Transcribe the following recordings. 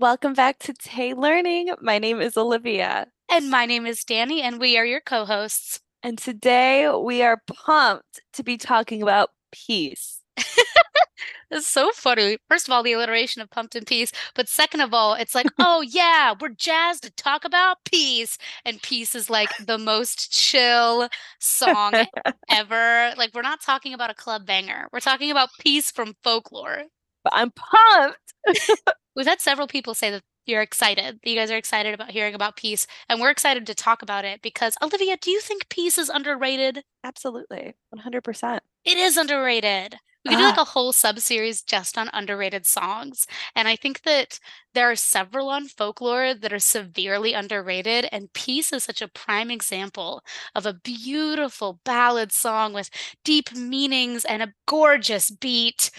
Welcome back to Tay Learning. My name is Olivia. And my name is Danny, and we are your co hosts. And today we are pumped to be talking about peace. It's so funny. First of all, the alliteration of pumped and peace. But second of all, it's like, oh, yeah, we're jazzed to talk about peace. And peace is like the most chill song ever. Like, we're not talking about a club banger, we're talking about peace from folklore. But I'm pumped. We've had several people say that you're excited. That you guys are excited about hearing about peace. And we're excited to talk about it because, Olivia, do you think peace is underrated? Absolutely. 100%. It is underrated. We could do like a whole sub series just on underrated songs. And I think that there are several on folklore that are severely underrated. And Peace is such a prime example of a beautiful ballad song with deep meanings and a gorgeous beat.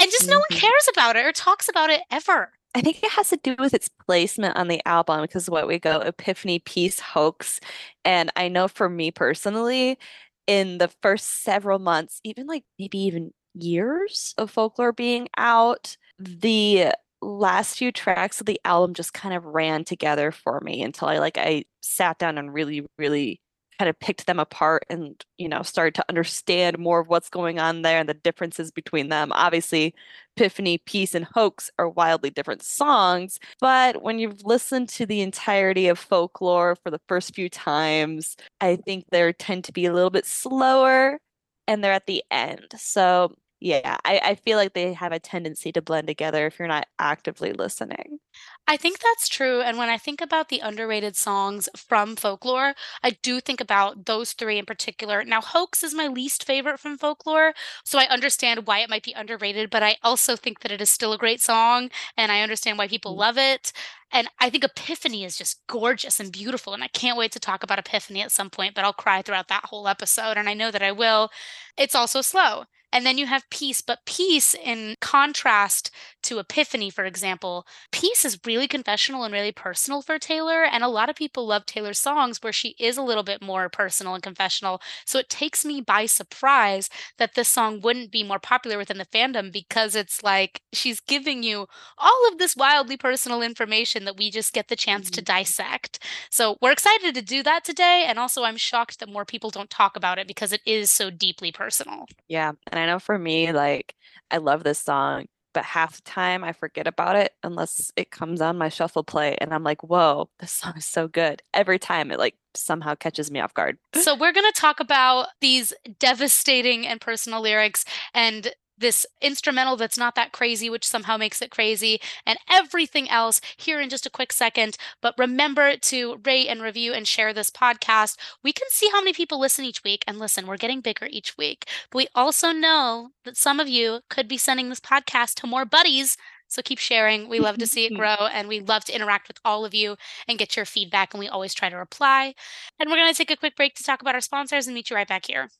And just no one Mhm. cares about it or talks about it ever. I think it has to do with its placement on the album because what we go Epiphany, Peace, Hoax. And I know for me personally, in the first several months, even like maybe even years of folklore being out, the last few tracks of the album just kind of ran together for me until I like I sat down and really, really kind of picked them apart and, you know, started to understand more of what's going on there and the differences between them. Obviously, Epiphany, Peace, and Hoax are wildly different songs, but when you've listened to the entirety of folklore for the first few times, I think they tend to be a little bit slower and they're at the end. So yeah, I, I feel like they have a tendency to blend together if you're not actively listening. I think that's true. And when I think about the underrated songs from folklore, I do think about those three in particular. Now, Hoax is my least favorite from folklore, so I understand why it might be underrated, but I also think that it is still a great song, and I understand why people Mm. love it. And I think Epiphany is just gorgeous and beautiful, and I can't wait to talk about Epiphany at some point, but I'll cry throughout that whole episode, and I know that I will. It's also slow. And then you have Peace, but Peace, in contrast to Epiphany, for example, Peace is really confessional and really personal for Taylor. And a lot of people love Taylor's songs where she is a little bit more personal and confessional. So it takes me by surprise that this song wouldn't be more popular within the fandom because it's like she's giving you all of this wildly personal information that we just get the chance to Mhm. dissect. So we're excited to do that today. And also, I'm shocked that more people don't talk about it because it is so deeply personal. Yeah, and I know for me, like I love this song, but half the time I forget about it unless it comes on my shuffle play and I'm like, whoa, this song is so good. Every time it like somehow catches me off guard. So we're going to talk about these devastating and personal lyrics and this instrumental that's not that crazy, which somehow makes it crazy, and everything else here in just a quick second. But remember to rate and review and share this podcast. We can see how many people listen each week. And listen, we're getting bigger each week. But we also know that some of you could be sending this podcast to more buddies. So keep sharing. We love to see it grow and we love to interact with all of you and get your feedback. And we always try to reply. And we're going to take a quick break to talk about our sponsors and meet you right back here.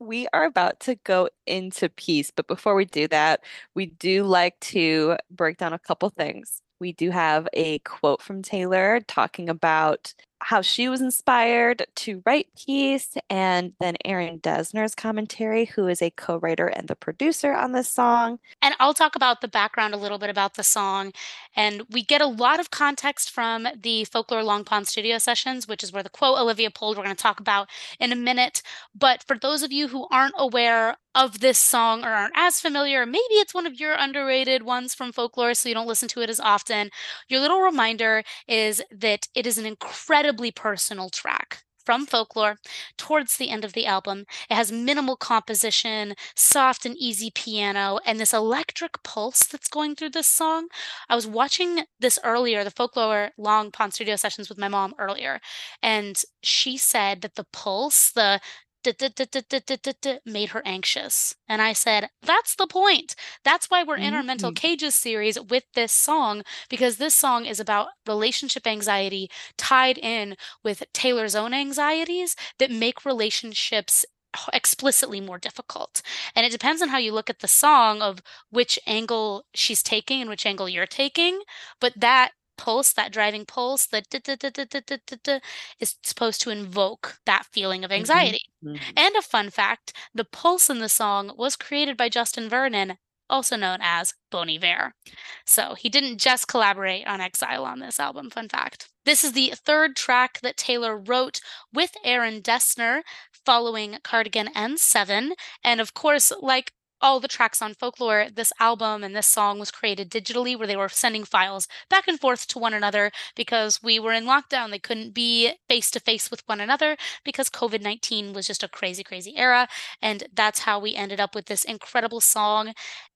We are about to go into peace, but before we do that, we do like to break down a couple things. We do have a quote from Taylor talking about how she was inspired to write Peace, and then Aaron Dessner's commentary, who is a co-writer and the producer on this song. And I'll talk about the background a little bit about the song. And we get a lot of context from the Folklore Long Pond studio sessions, which is where the quote Olivia pulled, we're going to talk about in a minute. But for those of you who aren't aware of this song or aren't as familiar, maybe it's one of your underrated ones from folklore, so you don't listen to it as often. Your little reminder is that it is an incredibly personal track from folklore towards the end of the album. It has minimal composition, soft and easy piano, and this electric pulse that's going through this song. I was watching this earlier, the folklore long pond studio sessions with my mom earlier, and she said that the pulse, the made her anxious. And I said, That's the point. That's why we're in our mental Mm. cages series with this song, because this song is about relationship anxiety tied in with Taylor's own anxieties that make relationships explicitly more difficult. And it depends on how you look at the song of which angle she's taking and which angle you're taking. But that pulse, that driving pulse, the is supposed to invoke that feeling of anxiety. Mhm. And a fun fact the pulse in the song was created by Justin Vernon also known as Bon Iver. So he didn't just collaborate on Exile on this album, fun fact. This is the third track that Taylor wrote with Aaron Dessner following Cardigan and Seven. And of course, like all the tracks on folklore, this album and this song was created digitally where they were sending files back and forth to one another because we were in lockdown. They couldn't be face to face with one another because COVID 19 was just a crazy, crazy era. And that's how we ended up with this incredible song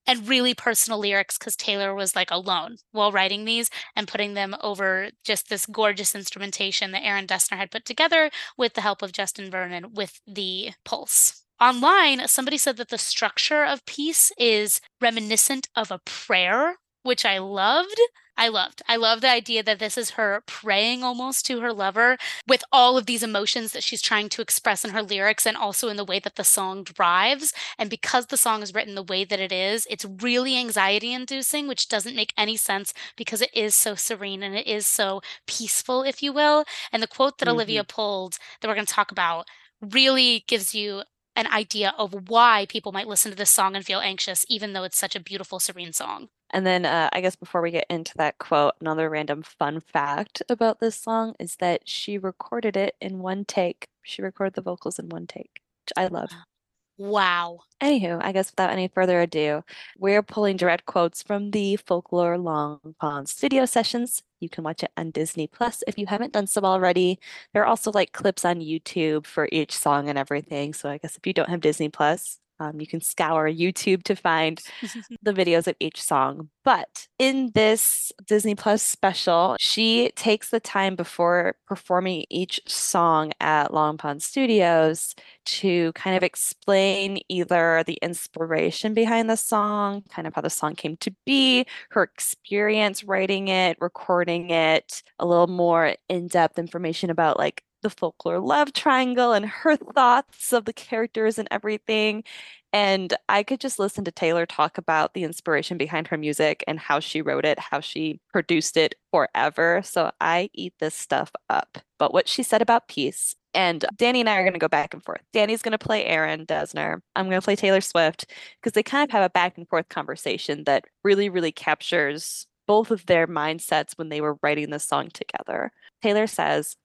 and really personal lyrics because Taylor was like alone while writing these and putting them over just this gorgeous instrumentation that Aaron Dessner had put together with the help of Justin Vernon with the Pulse. Online, somebody said that the structure of Peace is reminiscent of a prayer, which I loved. I loved. I love the idea that this is her praying almost to her lover with all of these emotions that she's trying to express in her lyrics and also in the way that the song drives. And because the song is written the way that it is, it's really anxiety inducing, which doesn't make any sense because it is so serene and it is so peaceful, if you will. And the quote that mm-hmm. Olivia pulled that we're going to talk about really gives you an idea of why people might listen to this song and feel anxious, even though it's such a beautiful, serene song. And then uh, I guess before we get into that quote, another random fun fact about this song is that she recorded it in one take. She recorded the vocals in one take, which I love. Wow. Anywho, I guess without any further ado, we're pulling direct quotes from the Folklore Long Pond studio sessions. You can watch it on Disney Plus if you haven't done so already. There are also like clips on YouTube for each song and everything. So I guess if you don't have Disney Plus, um, you can scour YouTube to find the videos of each song. But in this Disney Plus special, she takes the time before performing each song at Long Pond Studios to kind of explain either the inspiration behind the song, kind of how the song came to be, her experience writing it, recording it, a little more in depth information about like the folklore love triangle and her thoughts of the characters and everything. And I could just listen to Taylor talk about the inspiration behind her music and how she wrote it, how she produced it forever. So I eat this stuff up. But what she said about peace, and Danny and I are going to go back and forth. Danny's going to play Aaron Dessner. I'm going to play Taylor Swift because they kind of have a back and forth conversation that really, really captures both of their mindsets when they were writing this song together. Taylor says,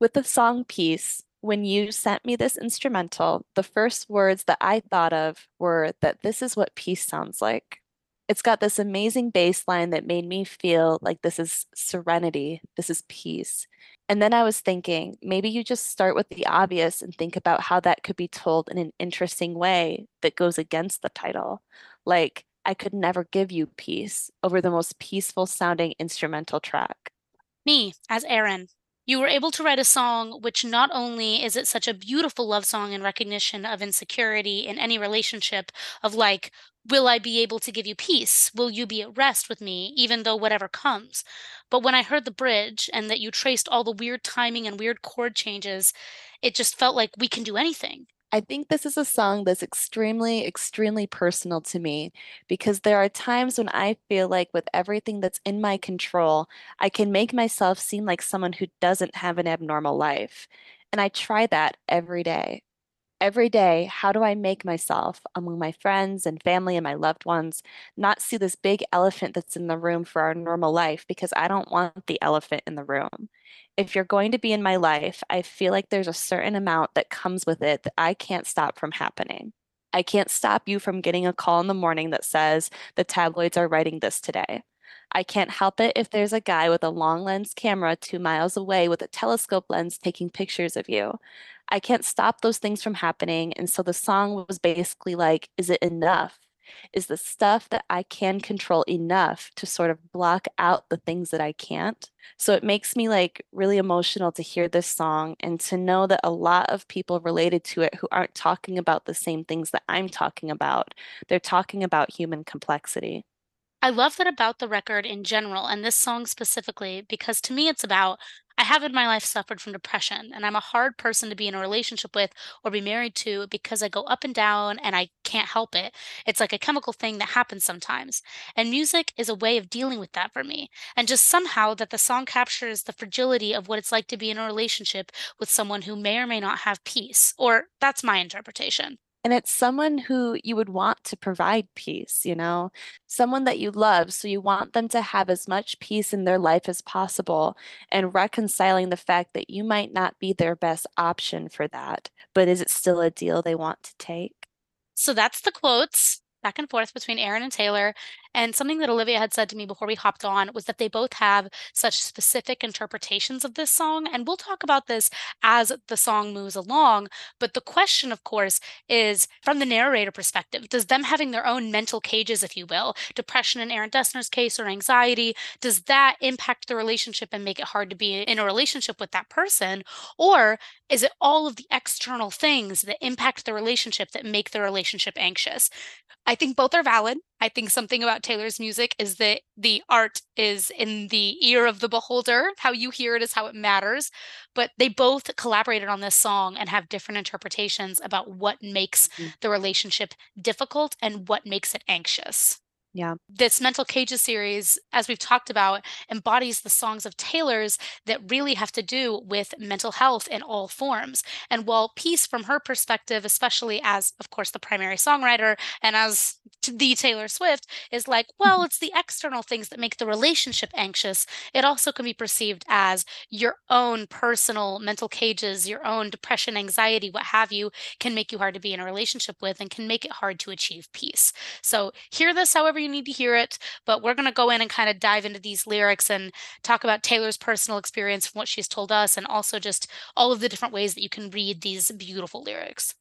with the song Peace, when you sent me this instrumental, the first words that I thought of were that this is what peace sounds like. It's got this amazing bass line that made me feel like this is serenity, this is peace. And then I was thinking, maybe you just start with the obvious and think about how that could be told in an interesting way that goes against the title. Like, I could never give you peace over the most peaceful sounding instrumental track. Me, as Aaron, you were able to write a song which not only is it such a beautiful love song in recognition of insecurity in any relationship of like will i be able to give you peace? Will you be at rest with me even though whatever comes? But when i heard the bridge and that you traced all the weird timing and weird chord changes it just felt like we can do anything I think this is a song that's extremely, extremely personal to me because there are times when I feel like, with everything that's in my control, I can make myself seem like someone who doesn't have an abnormal life. And I try that every day every day, how do I make myself among my friends and family and my loved ones not see this big elephant that's in the room for our normal life because I don't want the elephant in the room. If you're going to be in my life, I feel like there's a certain amount that comes with it that I can't stop from happening. I can't stop you from getting a call in the morning that says the tabloids are writing this today. I can't help it if there's a guy with a long lens camera two miles away with a telescope lens taking pictures of you. I can't stop those things from happening. And so the song was basically like, is it enough? Is the stuff that I can control enough to sort of block out the things that I can't? So it makes me like really emotional to hear this song and to know that a lot of people related to it who aren't talking about the same things that I'm talking about, they're talking about human complexity. I love that about the record in general and this song specifically because to me it's about I have in my life suffered from depression and I'm a hard person to be in a relationship with or be married to because I go up and down and I can't help it. It's like a chemical thing that happens sometimes. And music is a way of dealing with that for me. And just somehow that the song captures the fragility of what it's like to be in a relationship with someone who may or may not have peace, or that's my interpretation. And it's someone who you would want to provide peace, you know, someone that you love. So you want them to have as much peace in their life as possible and reconciling the fact that you might not be their best option for that. But is it still a deal they want to take? So that's the quotes back and forth between Aaron and Taylor. And something that Olivia had said to me before we hopped on was that they both have such specific interpretations of this song. And we'll talk about this as the song moves along. But the question, of course, is from the narrator perspective does them having their own mental cages, if you will, depression in Aaron Dessner's case or anxiety, does that impact the relationship and make it hard to be in a relationship with that person? Or is it all of the external things that impact the relationship that make the relationship anxious? I think both are valid. I think something about Taylor's music is that the art is in the ear of the beholder. How you hear it is how it matters. But they both collaborated on this song and have different interpretations about what makes mm-hmm. the relationship difficult and what makes it anxious. Yeah. This Mental Cages series, as we've talked about, embodies the songs of Taylor's that really have to do with mental health in all forms. And while Peace, from her perspective, especially as, of course, the primary songwriter and as the Taylor Swift, is like, well, mm-hmm. it's the external things that make the relationship anxious. It also can be perceived as your own personal mental cages, your own depression, anxiety, what have you, can make you hard to be in a relationship with and can make it hard to achieve peace. So hear this however you need to hear it, but we're going to go in and kind of dive into these lyrics and talk about Taylor's personal experience from what she's told us, and also just all of the different ways that you can read these beautiful lyrics.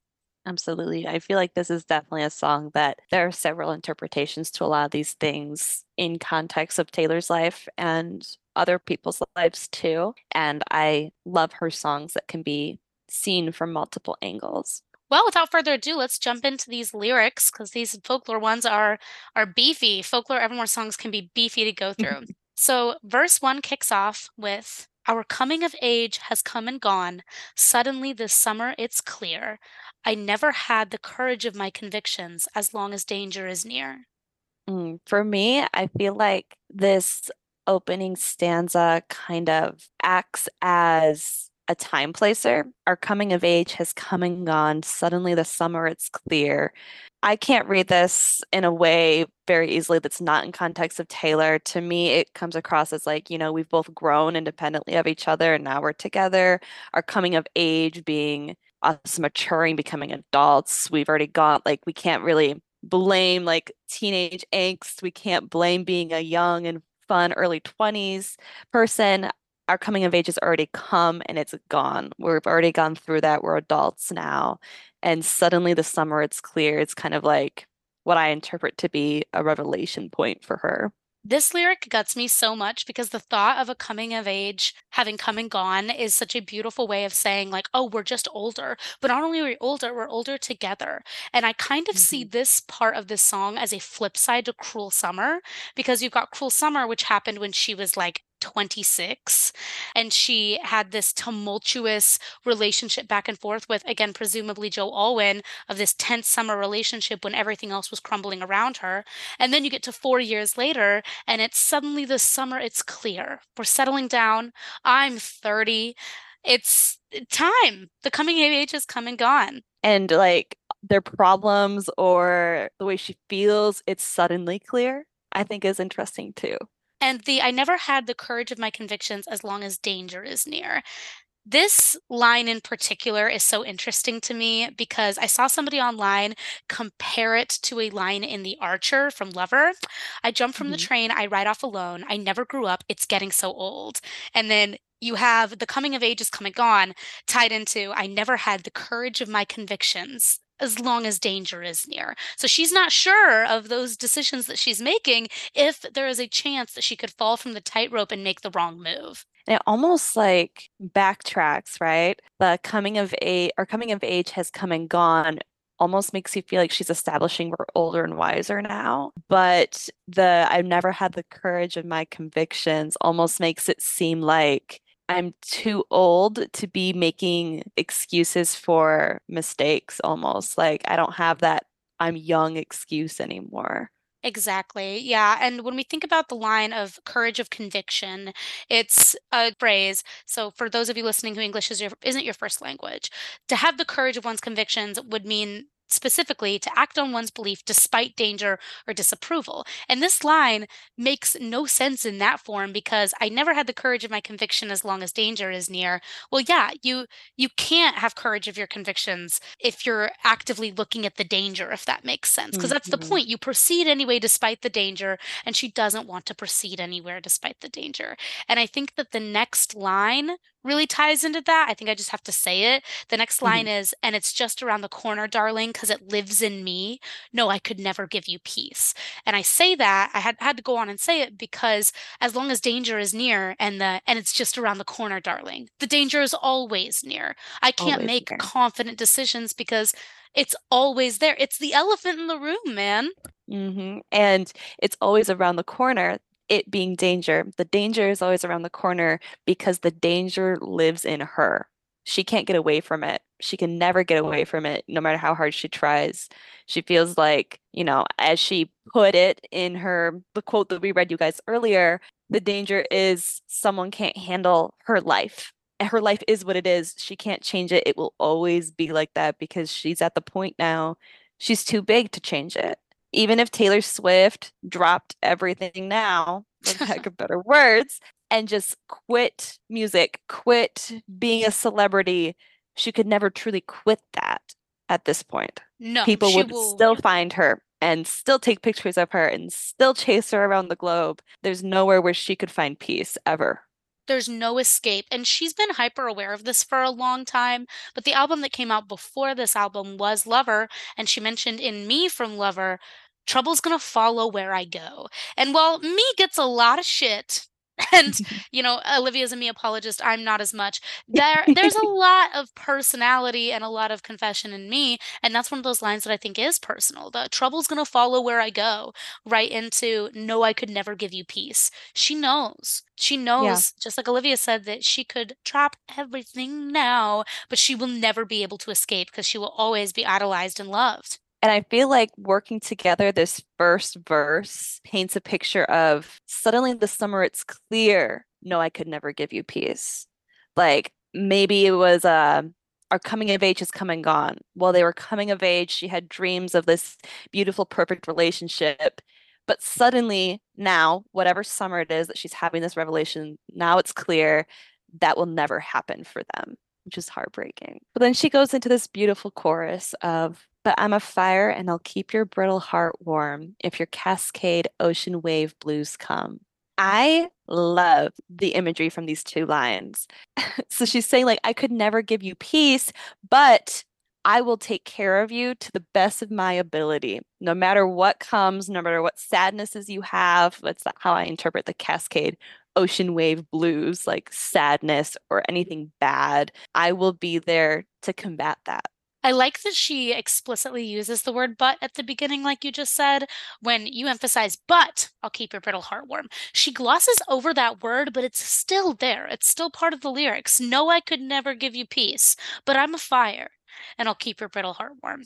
Absolutely. I feel like this is definitely a song that there are several interpretations to a lot of these things in context of Taylor's life and other people's lives too. And I love her songs that can be seen from multiple angles. Well, without further ado, let's jump into these lyrics because these folklore ones are are beefy. Folklore Evermore songs can be beefy to go through. so, verse 1 kicks off with our coming of age has come and gone. Suddenly this summer it's clear. I never had the courage of my convictions as long as danger is near. Mm, for me, I feel like this opening stanza kind of acts as a time placer. Our coming of age has come and gone. Suddenly, the summer, it's clear. I can't read this in a way very easily that's not in context of Taylor. To me, it comes across as like, you know, we've both grown independently of each other and now we're together. Our coming of age being us maturing, becoming adults. We've already got, like, we can't really blame like teenage angst. We can't blame being a young and fun early 20s person our coming of age has already come and it's gone. We've already gone through that. We're adults now. And suddenly the summer it's clear. It's kind of like what I interpret to be a revelation point for her. This lyric guts me so much because the thought of a coming of age having come and gone is such a beautiful way of saying, like, oh, we're just older. But not only are we older, we're older together. And I kind of mm-hmm. see this part of this song as a flip side to Cruel Summer because you've got Cruel Summer, which happened when she was like 26 and she had this tumultuous relationship back and forth with again presumably Joe Alwyn of this tense summer relationship when everything else was crumbling around her. And then you get to 4 years later and it's suddenly the summer it's clear. We're settling down. I'm 30 it's eh, time. The coming of age has come and gone. And like their problems or the way she feels it's suddenly clear I think is interesting too and the I never had the courage of my convictions as long as danger is near. This line in particular is so interesting to me because I saw somebody online compare it to a line in The Archer from Lover. I jump from mm-hmm. the train, I ride off alone, I never grew up, it's getting so old. And then you have the coming of age is coming gone tied into I never had the courage of my convictions as long as danger is near. So she's not sure of those decisions that she's making if there is a chance that she could fall from the tightrope and make the wrong move. It almost like backtracks, right? The coming of age or coming of age has come and gone almost makes you feel like she's establishing we're older and wiser now. But the I've never had the courage of my convictions almost makes it seem like I'm too old to be making excuses for mistakes almost. Like I don't have that I'm young excuse anymore. Exactly. Yeah. And when we think about the line of courage of conviction, it's a phrase. So for those of you listening who English is your, isn't your first language, to have the courage of one's convictions would mean specifically to act on one's belief despite danger or disapproval. And this line makes no sense in that form because I never had the courage of my conviction as long as danger is near. Well, yeah, you you can't have courage of your convictions if you're actively looking at the danger if that makes sense because mm-hmm. that's the mm-hmm. point. You proceed anyway despite the danger and she doesn't want to proceed anywhere despite the danger. And I think that the next line really ties into that. I think I just have to say it. The next line mm-hmm. is, and it's just around the corner, darling, because it lives in me. No, I could never give you peace. And I say that, I had had to go on and say it because as long as danger is near and the and it's just around the corner, darling, the danger is always near. I can't always make near. confident decisions because it's always there. It's the elephant in the room, man. Mm-hmm. And it's always around the corner it being danger. The danger is always around the corner because the danger lives in her. She can't get away from it. She can never get away from it, no matter how hard she tries. She feels like, you know, as she put it in her, the quote that we read you guys earlier, the danger is someone can't handle her life. Her life is what it is. She can't change it. It will always be like that because she's at the point now, she's too big to change it even if Taylor Swift dropped everything now, for lack of better words, and just quit music, quit being a celebrity, she could never truly quit that at this point. No, people would will... still find her and still take pictures of her and still chase her around the globe. There's nowhere where she could find peace ever. There's no escape. And she's been hyper aware of this for a long time. But the album that came out before this album was Lover. And she mentioned in Me from Lover, trouble's gonna follow where I go. And while me gets a lot of shit, and you know olivia's a me apologist i'm not as much. There there's a lot of personality and a lot of confession in me and that's one of those lines that i think is personal the trouble's going to follow where i go right into no i could never give you peace. She knows. She knows yeah. just like olivia said that she could drop everything now but she will never be able to escape because she will always be idolized and loved and I feel like working together, this first verse paints a picture of suddenly the summer it's clear, no, I could never give you peace. Like maybe it was uh, our coming of age has come and gone. While they were coming of age, she had dreams of this beautiful, perfect relationship. But suddenly now, whatever summer it is that she's having this revelation, now it's clear that will never happen for them, which is heartbreaking. But then she goes into this beautiful chorus of but I'm a fire and I'll keep your brittle heart warm if your cascade ocean wave blues come. I love the imagery from these two lines. so she's saying, like, I could never give you peace, but I will take care of you to the best of my ability, no matter what comes, no matter what sadnesses you have. That's how I interpret the cascade ocean wave blues, like sadness or anything bad. I will be there to combat that. I like that she explicitly uses the word but at the beginning, like you just said, when you emphasize, but I'll keep your brittle heart warm. She glosses over that word, but it's still there. It's still part of the lyrics. No, I could never give you peace, but I'm a fire and I'll keep your brittle heart warm.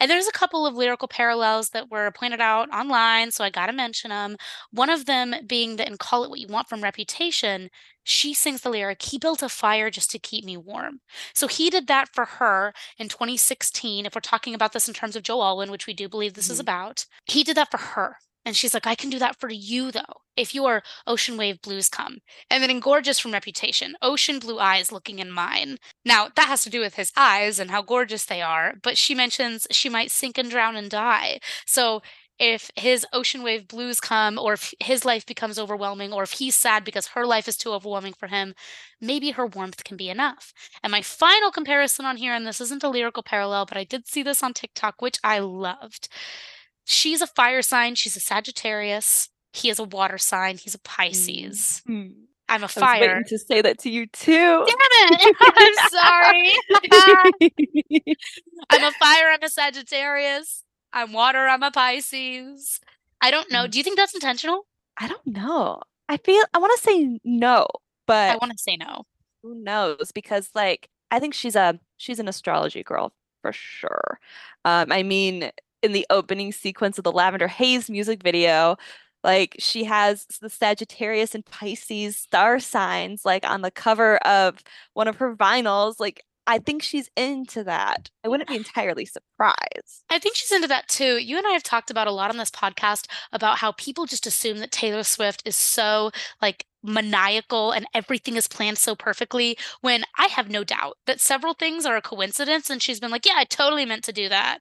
And there's a couple of lyrical parallels that were pointed out online, so I got to mention them. One of them being that in Call It What You Want from Reputation, she sings the lyric, He built a fire just to keep me warm. So he did that for her in 2016. If we're talking about this in terms of Joe Alwyn, which we do believe this mm-hmm. is about, he did that for her. And she's like, I can do that for you though, if your ocean wave blues come. And then in Gorgeous from Reputation, ocean blue eyes looking in mine. Now, that has to do with his eyes and how gorgeous they are, but she mentions she might sink and drown and die. So if his ocean wave blues come, or if his life becomes overwhelming, or if he's sad because her life is too overwhelming for him, maybe her warmth can be enough. And my final comparison on here, and this isn't a lyrical parallel, but I did see this on TikTok, which I loved. She's a fire sign. She's a Sagittarius. He is a water sign. He's a Pisces. Mm-hmm. I'm a fire. waiting to say that to you too. Damn it! I'm sorry. I'm a fire. I'm a Sagittarius. I'm water. I'm a Pisces. I don't know. Do you think that's intentional? I don't know. I feel I want to say no, but I want to say no. Who knows? Because like I think she's a she's an astrology girl for sure. Um, I mean, in the opening sequence of the Lavender Haze music video. Like she has the Sagittarius and Pisces star signs like on the cover of one of her vinyls. Like I think she's into that. I wouldn't be entirely surprised. I think she's into that too. You and I have talked about a lot on this podcast about how people just assume that Taylor Swift is so like maniacal and everything is planned so perfectly when I have no doubt that several things are a coincidence and she's been like, yeah, I totally meant to do that.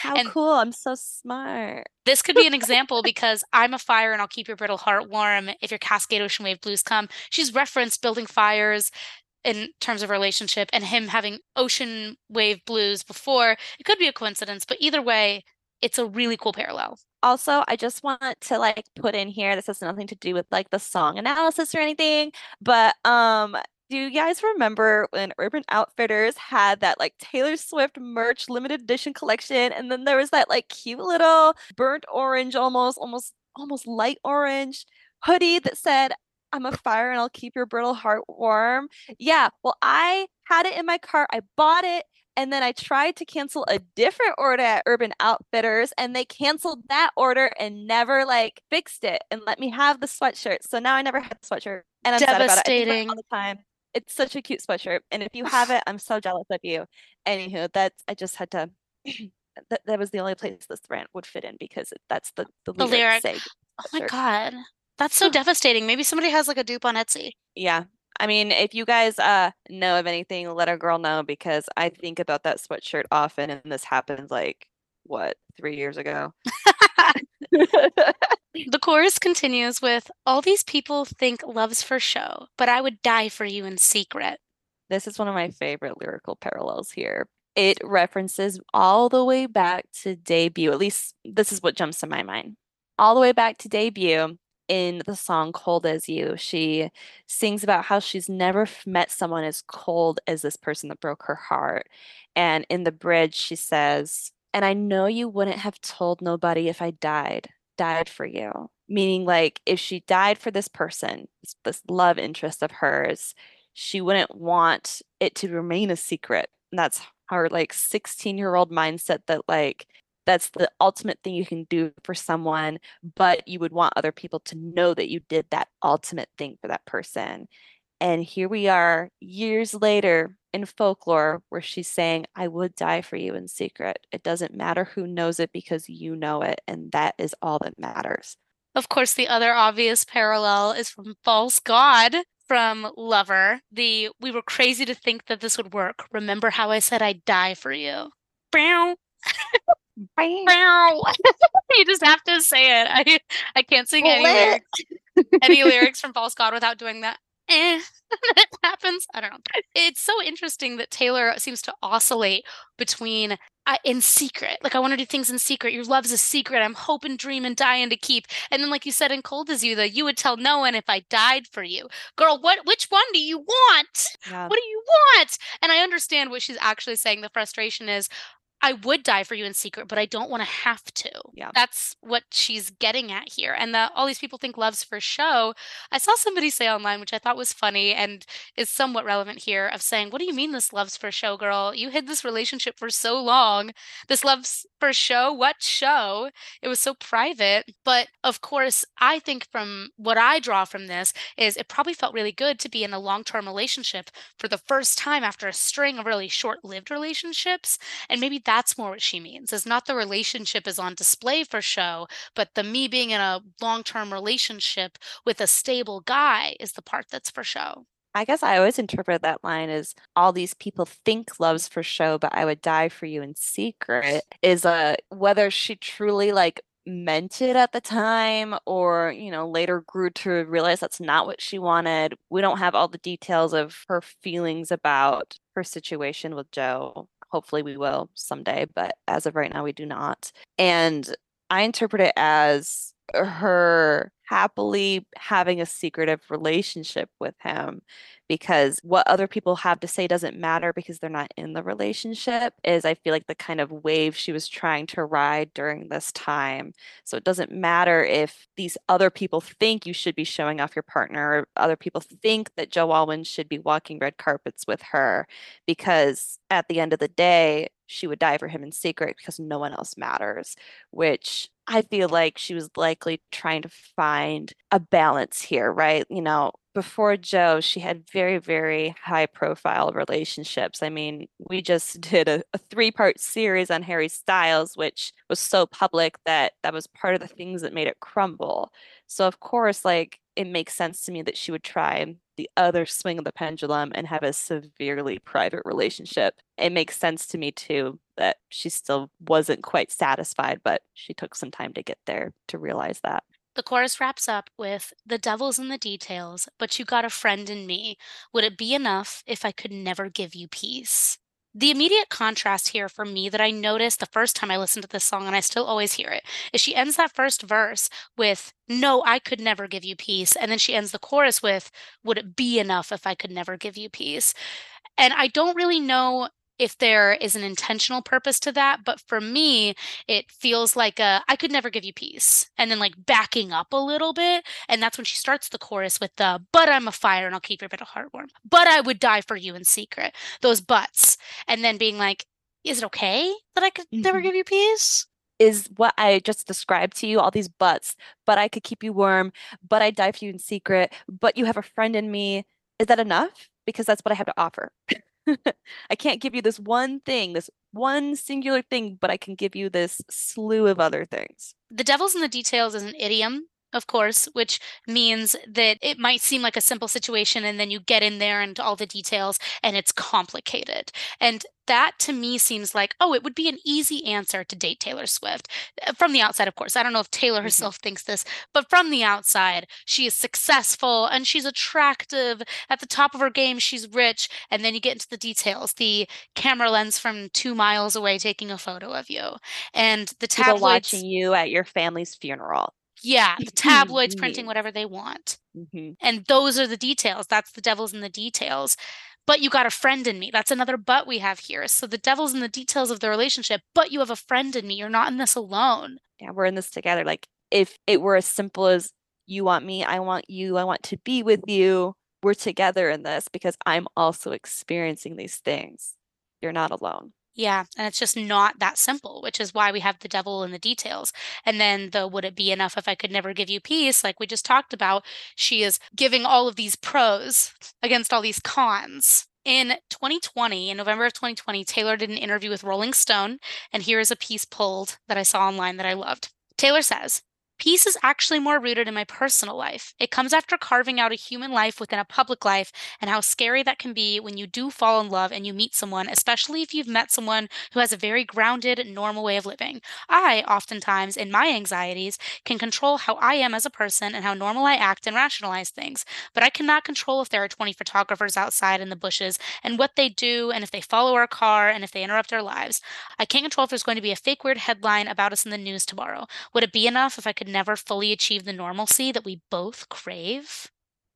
How and cool. I'm so smart. This could be an example because I'm a fire and I'll keep your brittle heart warm if your Cascade Ocean Wave blues come. She's referenced building fires in terms of relationship and him having ocean wave blues before. It could be a coincidence, but either way, it's a really cool parallel. Also, I just want to like put in here this has nothing to do with like the song analysis or anything, but um do you guys remember when Urban Outfitters had that like Taylor Swift merch limited edition collection and then there was that like cute little burnt orange almost almost almost light orange hoodie that said I'm a fire and I'll keep your brittle heart warm. Yeah, well, I had it in my cart. I bought it and then I tried to cancel a different order at Urban Outfitters and they canceled that order and never like fixed it and let me have the sweatshirt. So now I never had the sweatshirt and I'm sad about it. all the time. It's such a cute sweatshirt. And if you have it, I'm so jealous of you. Anywho, that's I just had to that, that was the only place this rant would fit in because that's the the, the lyric. lyric. Oh my god. That's so devastating. Maybe somebody has like a dupe on Etsy. Yeah. I mean, if you guys uh know of anything, let a girl know because I think about that sweatshirt often and this happened like what, 3 years ago. the chorus continues with all these people think love's for show, but I would die for you in secret. This is one of my favorite lyrical parallels here. It references all the way back to debut. At least this is what jumps to my mind. All the way back to debut in the song Cold as You, she sings about how she's never met someone as cold as this person that broke her heart. And in the bridge, she says, And I know you wouldn't have told nobody if I died, died for you. Meaning, like, if she died for this person, this, love interest of hers, she wouldn't want it to remain a secret. And that's her like 16 year old mindset that like that's the ultimate thing you can do for someone, but you would want other people to know that you did that ultimate thing for that person. And here we are years later in folklore where she's saying, I would die for you in secret. It doesn't matter who knows it because you know it. And that is all that matters. Of course, the other obvious parallel is from False God from Lover. The we were crazy to think that this would work. Remember how I said I'd die for you? you just have to say it. I I can't sing any lyrics, any lyrics from False God without doing that. Eh, it happens. I don't know. It's so interesting that Taylor seems to oscillate between uh, in secret. Like I want to do things in secret. Your love's a secret. I'm hoping, dreaming, dying to keep. And then, like you said in Cold as You, that you would tell no one if I died for you. Girl, what? Which one do you want? Yeah. What do you want? And I understand what she's actually saying. The frustration is, I would die for you in secret, but I don't want to have to. Yeah. That's what she's getting at here. And that all these people think love's for show. I saw somebody say online, which I thought was funny and is somewhat relevant here, of saying, What do you mean this love's for show, girl? You hid this relationship for so long. This love's for show? What show? It was so private. But of course, I think from what I draw from this is it probably felt really good to be in a long term relationship for the first time after a string of really short lived relationships. And maybe that's more what she means is not the relationship is on display for show, but the me being in a long term relationship with a stable guy is the part that's for show. I guess I always interpret that line as all these people think love's for show, but I would die for you in secret. Is a uh, whether she truly like meant it at the time or you know later grew to realize that's not what she wanted we don't have all the details of her feelings about her situation with joe hopefully we will someday but as of right now we do not. And i interpret it as her happily having a secretive relationship with him because what other people have to say doesn't matter because they're not in the relationship is i feel like the kind of wave she was trying to ride during this time. So it doesn't matter if these other people think you should be showing off your partner or other people think that joe alwyn should be walking red carpets with her because at the end of the day she would die for him in secret because no one else matters which I feel like she was likely trying to find a balance here, right? You know, before Joe, she had very, very high profile relationships. I mean, we just did a, a three part series on Harry Styles, which was so public that that was part of the things that made it crumble. So, of course, like it makes sense to me that she would try the other swing of the pendulum and have a severely private relationship. It makes sense to me too that she still wasn't quite satisfied, but she took some time to get there to realize that. The chorus wraps up with The devil's in the details, but you got a friend in me. Would it be enough if I could never give you peace? The immediate contrast here for me that I noticed the first time I listened to this song, and I still always hear it, is she ends that first verse with, No, I could never give you peace. And then she ends the chorus with, Would it be enough if I could never give you peace? And I don't really know if there is an intentional purpose to that. But for me, it feels like a, I could never give you peace. And then like backing up a little bit. And that's when she starts the chorus with the, but I'm a fire and I'll keep your bit of heart warm. But I would die for you in secret. Those buts. And then being like, is it okay that I could mm-hmm. never give you peace? Is what I just described to you, all these buts, but I could keep you warm, but I die for you in secret, but you have a friend in me. Is that enough? Because that's what I have to offer. I can't give you this one thing, this one singular thing, but I can give you this slew of other things. The devil's in the details is an idiom of course, which means that it might seem like a simple situation and then you get in there and all the details and it's complicated. And that to me seems like, oh, it would be an easy answer to date Taylor Swift. Uh, from the outside, of course. I don't know if Taylor mm-hmm. herself thinks this, but from the outside, she is successful and she's attractive. At the top of her game, she's rich. And then you get into the details the camera lens from two miles away taking a photo of you, and the tabloids. People watching you at your family's funeral. Yeah, the tabloids printing whatever they want. Mm-hmm. And those are the details. That's the devil's in the details. But you got a friend in me. That's another but we have here. So the devil's in the details of the relationship, but you have a friend in me. You're not in this alone. Yeah, we're in this together. Like if it were as simple as you want me, I want you, I want to be with you, we're together in this because I'm also experiencing these things. You're not alone. Yeah, and it's just not that simple, which is why we have the devil in the details. And then the would it be enough if I could never give you peace, like we just talked about, she is giving all of these pros against all these cons. In 2020, in November of 2020, Taylor did an interview with Rolling Stone, and here is a piece pulled that I saw online that I loved. Taylor says, Peace is actually more rooted in my personal life. It comes after carving out a human life within a public life and how scary that can be when you do fall in love and you meet someone, especially if you've met someone who has a very grounded, normal way of living. I, oftentimes, in my anxieties, can control how I am as a person and how normal I act and rationalize things, but I cannot control if there are 20 photographers outside in the bushes and what they do and if they follow our car and if they interrupt our lives. I can't control if there's going to be a fake weird headline about us in the news tomorrow. Would it be enough if I could could never fully achieve the normalcy that we both crave.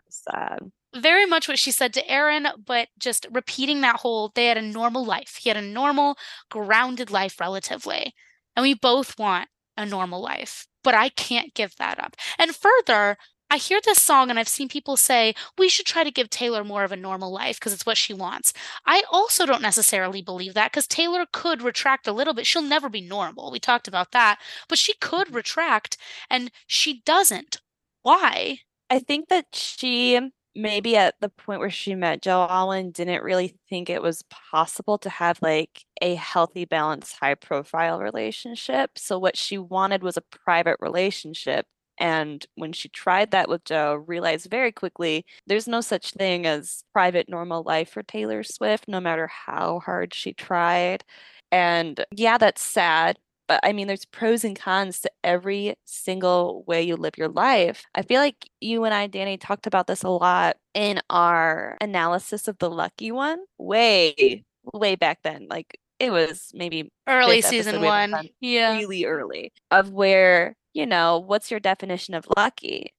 Sad. Very much what she said to Aaron, but just repeating that whole they had a normal life. He had a normal, grounded life relatively. And we both want a normal life, but I can't give that up. And further, I hear this song and I've seen people say we should try to give Taylor more of a normal life because it's what she wants. I also don't necessarily believe that because Taylor could retract a little bit. She'll never be normal. We talked about that, but she could mm-hmm. retract and she doesn't. Why? I think that she maybe at the point where she met Joe Alwyn didn't really think it was possible to have like a healthy, balanced, high profile relationship. So what she wanted was a private relationship and when she tried that with Joe, realized very quickly there's no such thing as private normal life for Taylor Swift, no matter how hard she tried. And yeah, that's sad. But I mean, there's pros and cons to every single way you live your life. I feel like you and I, Danny, talked about this a lot in our analysis of the lucky one way, way back then. Like it was maybe early season one. Yeah. Really early of where you know, what's your definition of lucky?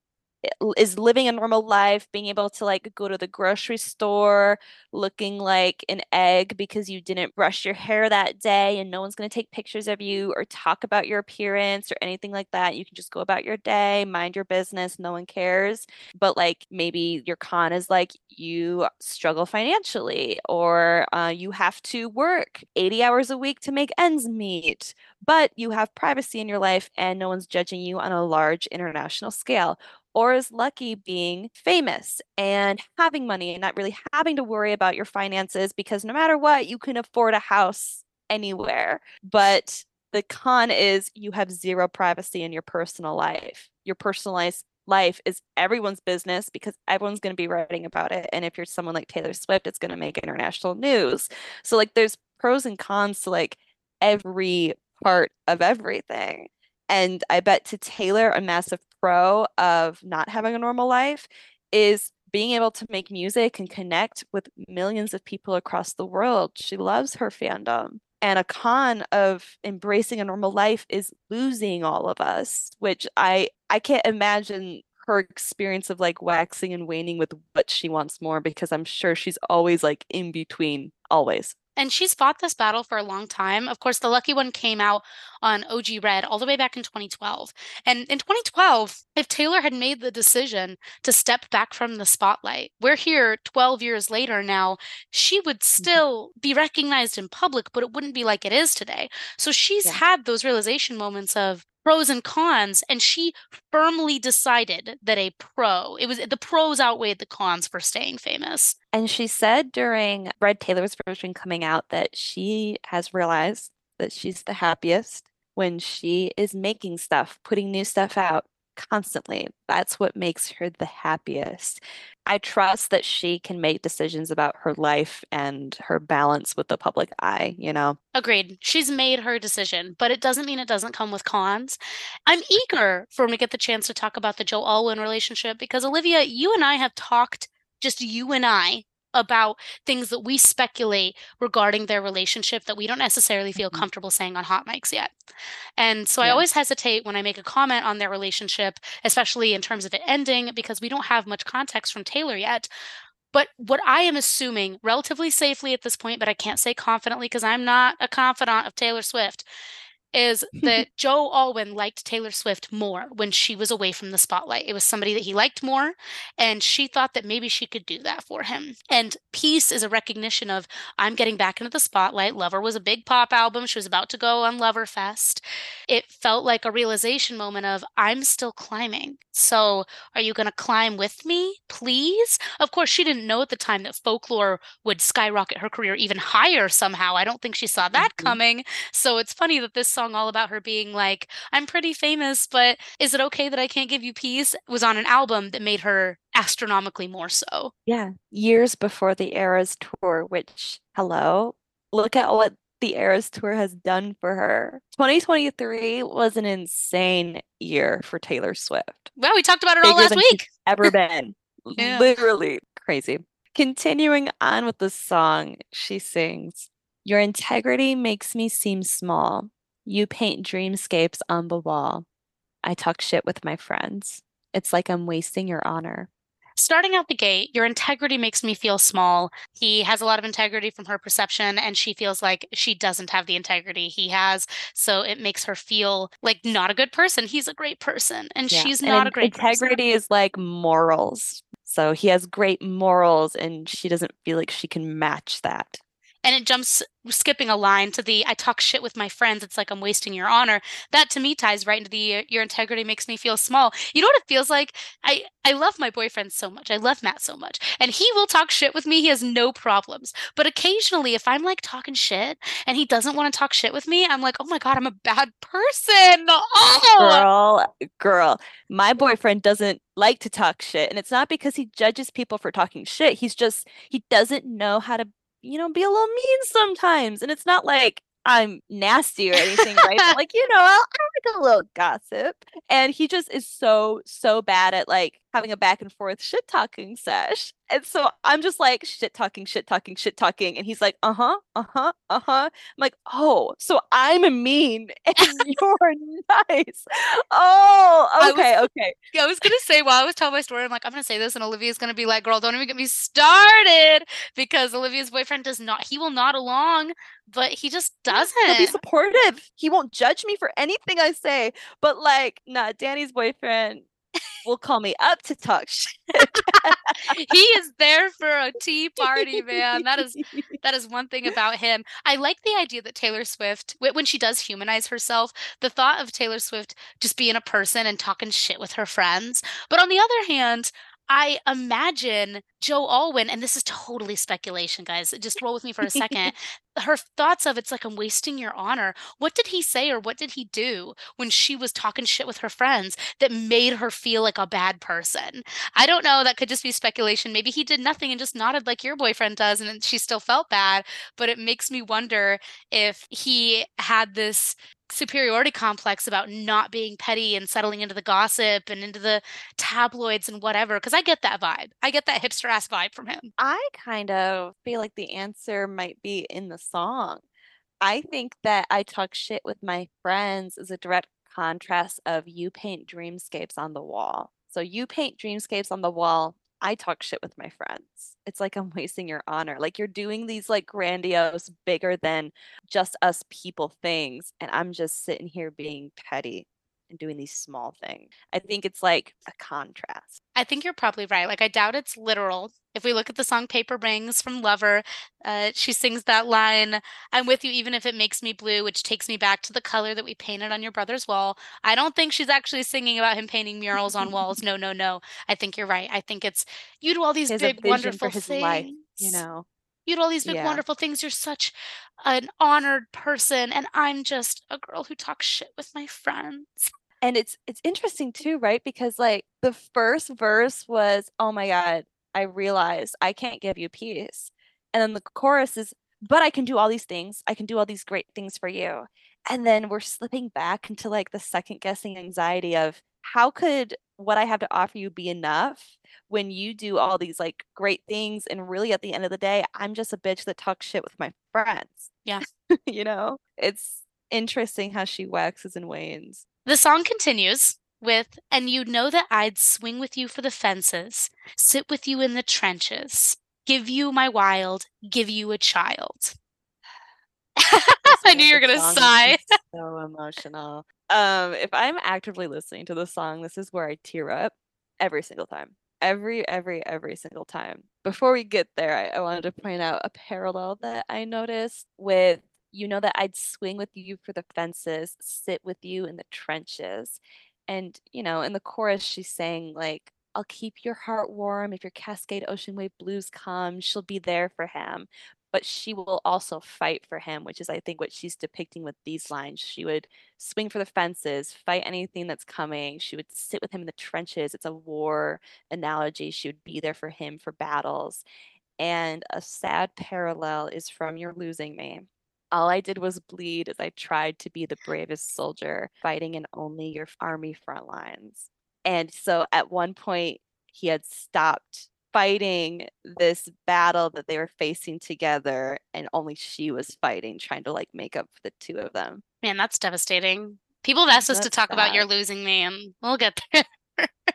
Is living a normal life, being able to like go to the grocery store looking like an egg because you didn't brush your hair that day and no one's going to take pictures of you or talk about your appearance or anything like that. You can just go about your day, mind your business, no one cares. But like maybe your con is like you struggle financially or uh, you have to work 80 hours a week to make ends meet, but you have privacy in your life and no one's judging you on a large international scale Or is lucky being famous and having money and not really having to worry about your finances because no matter what, you can afford a house anywhere. But the con is you have zero privacy in your personal life. Your personalized life is everyone's business because everyone's going to be writing about it. And if you're someone like Taylor Swift, it's going to make international news. So, like, there's pros and cons to like every part of everything. And I bet to Taylor, a massive pro of not having a normal life is being able to make music and connect with millions of people across the world. She loves her fandom. And a con of embracing a normal life is losing all of us, which I I can't imagine her experience of like waxing and waning with what she wants more because I'm sure she's always like in between always. And she's fought this battle for a long time. Of course, the lucky one came out on OG Red all the way back in 2012. And in 2012, if Taylor had made the decision to step back from the spotlight, we're here 12 years later now, she would mm-hmm. still be recognized in public, but it wouldn't be like it is today. So she's yeah. had those realization moments of, pros and cons and she firmly decided that a pro it was the pros outweighed the cons for staying famous. And she said during red taylor's version coming out that she has realized that she's the happiest when she is making stuff putting new stuff out constantly. That's what makes her the happiest. I trust that she can make decisions about her life and her balance with the public eye, you know? Agreed. She's made her decision, but it doesn't mean it doesn't come with cons. I'm eager for when we get the chance to talk about the Joe Alwyn relationship because, Olivia, you and I have talked, just you and I, about things that we speculate regarding their relationship that we don't necessarily feel mm-hmm. comfortable saying on hot mics yet. And so yeah. I always hesitate when I make a comment on their relationship, especially in terms of it ending, because we don't have much context from Taylor yet. But what I am assuming relatively safely at this point, but I can't say confidently because I'm not a confidant of Taylor Swift, is that Joe Alwyn liked Taylor Swift more when she was away from the spotlight. It was somebody that he liked more, and she thought that maybe she could do that for him. And Peace is a recognition of I'm getting back into the spotlight. Lover was a big pop album. She was about to go on Loverfest. It felt like a realization moment of I'm still climbing. So are you going to climb with me, please? Of course, she didn't know at the time that folklore would skyrocket her career even higher somehow. I don't think she saw that mm-hmm. coming. So it's funny that this song all about her being like, I'm pretty famous, but is it okay that I can't give you peace? was on an album that made her astronomically more so. Yeah. Years before the Eras tour, which, hello, look at what the Eras tour has done for her. 2023 was an insane year for Taylor Swift. Well, we talked about it all last week. ever been. yeah. Literally crazy. Continuing on with the song, she sings, Your integrity makes me seem small. You paint dreamscapes on the wall. I talk shit with my friends. It's like I'm wasting your honor. Starting out the gate, your integrity makes me feel small. He has a lot of integrity from her perception, and she feels like she doesn't have the integrity he has. So it makes her feel like not a good person. He's a great person, and yeah. she's not and a great integrity person. is like morals. So he has great morals, and she doesn't feel like she can match that and it jumps skipping a line to the I talk shit with my friends. It's like I'm wasting your honor. That to me ties right into the your integrity makes me feel small. You know what it feels like? I I love my boyfriend so much. I love Matt so much. And he will talk shit with me. He has no problems. But occasionally if I'm like talking shit and he doesn't want to talk shit with me, I'm like, "Oh my god, I'm a bad person." Oh! Girl, girl. My boyfriend doesn't like to talk shit and it's not because he judges people for talking shit. He's just he doesn't know how to you know, be a little mean sometimes. And it's not like I'm nasty or anything, right? But like, you know, I, I like a little gossip. And he just is so, so bad at like having a back and forth shit talking sesh. And so I'm just like shit talking, shit talking, shit talking. And he's like, uh huh, uh huh, uh huh. I'm like, oh, so I'm mean and you're nice. Oh, okay, was, okay. Yeah, I was going to say while I was telling my story, I'm like, I'm going to say this. And Olivia's going to be like, girl, don't even get me started because Olivia's boyfriend does not, he will not along, but he just doesn't. He'll be supportive. He won't judge me for anything I say. But like, nah, Danny's boyfriend will call me up to talk shit. he is there for a tea party, man. That is that is one thing about him. I like the idea that Taylor Swift, when she does humanize herself, the thought of Taylor Swift just being a person and talking shit with her friends. But on the other hand, I imagine Joe Alwyn, and this is totally speculation, guys. Just roll with me for a second. Her thoughts of it's like I'm wasting your honor. What did he say or what did he do when she was talking shit with her friends that made her feel like a bad person? I don't know. That could just be speculation. Maybe he did nothing and just nodded like your boyfriend does, and she still felt bad. But it makes me wonder if he had this superiority complex about not being petty and settling into the gossip and into the tabloids and whatever because i get that vibe. I get that hipster ass vibe from him. I kind of feel like the answer might be in the song. I think that i talk shit with my friends is a direct contrast of you paint dreamscapes on the wall. So you paint dreamscapes on the wall I talk shit with my friends. It's like I'm wasting your honor. Like you're doing these like grandiose, bigger than just us people things. And I'm just sitting here being petty and doing these small things. I think it's like a contrast. I think you're probably right. Like, I doubt it's literal. If we look at the song Paper Rings from Lover, uh, she sings that line, I'm with you even if it makes me blue, which takes me back to the color that we painted on your brother's wall. I don't think she's actually singing about him painting murals on walls. No, no, no. I think you're right. I think it's you do all these big, wonderful things. Life, you know. You do all these big, yeah. wonderful things. You're such an honored person. And I'm just a girl who talks shit with my friends and it's it's interesting too right because like the first verse was oh my god i realized i can't give you peace. And then the chorus is but i can do all these things. I can do all these great things for you. And then we're slipping back into like the second guessing anxiety of how could what i have to offer you be enough when you do all these like great things and really at the end of the day i'm just a bitch that talks shit with my friends? Yeah. You know? It's interesting how she waxes and wanes the song continues with, and you know that I'd swing with you for the fences, sit with you in the trenches, give you my wild, give you a child. I knew you were gonna sigh. so emotional. Um, if I'm actively listening to the song, this is where I tear up every single time. Every, every, every single time. Before we get there, I, I wanted to point out a parallel that I noticed with you know that I'd swing with you for the fences, sit with you in the trenches. And, you know, in the chorus, she's saying, like, I'll keep your heart warm if your Cascade Ocean Wave blues come. She'll be there for him. But she will also fight for him, which is, I think, what she's depicting with these lines. She would swing for the fences, fight anything that's coming. She would sit with him in the trenches. It's a war analogy. She would be there for him for battles. And a sad parallel is from You're Losing Me all I did was bleed as I tried to be the bravest soldier fighting in only your army front lines. And so at one point, he had stopped fighting this battle that they were facing together, and only she was fighting, trying to like make up for the two of them. Man, that's devastating. People have asked us to talk sad. about You're Losing Me, and we'll get there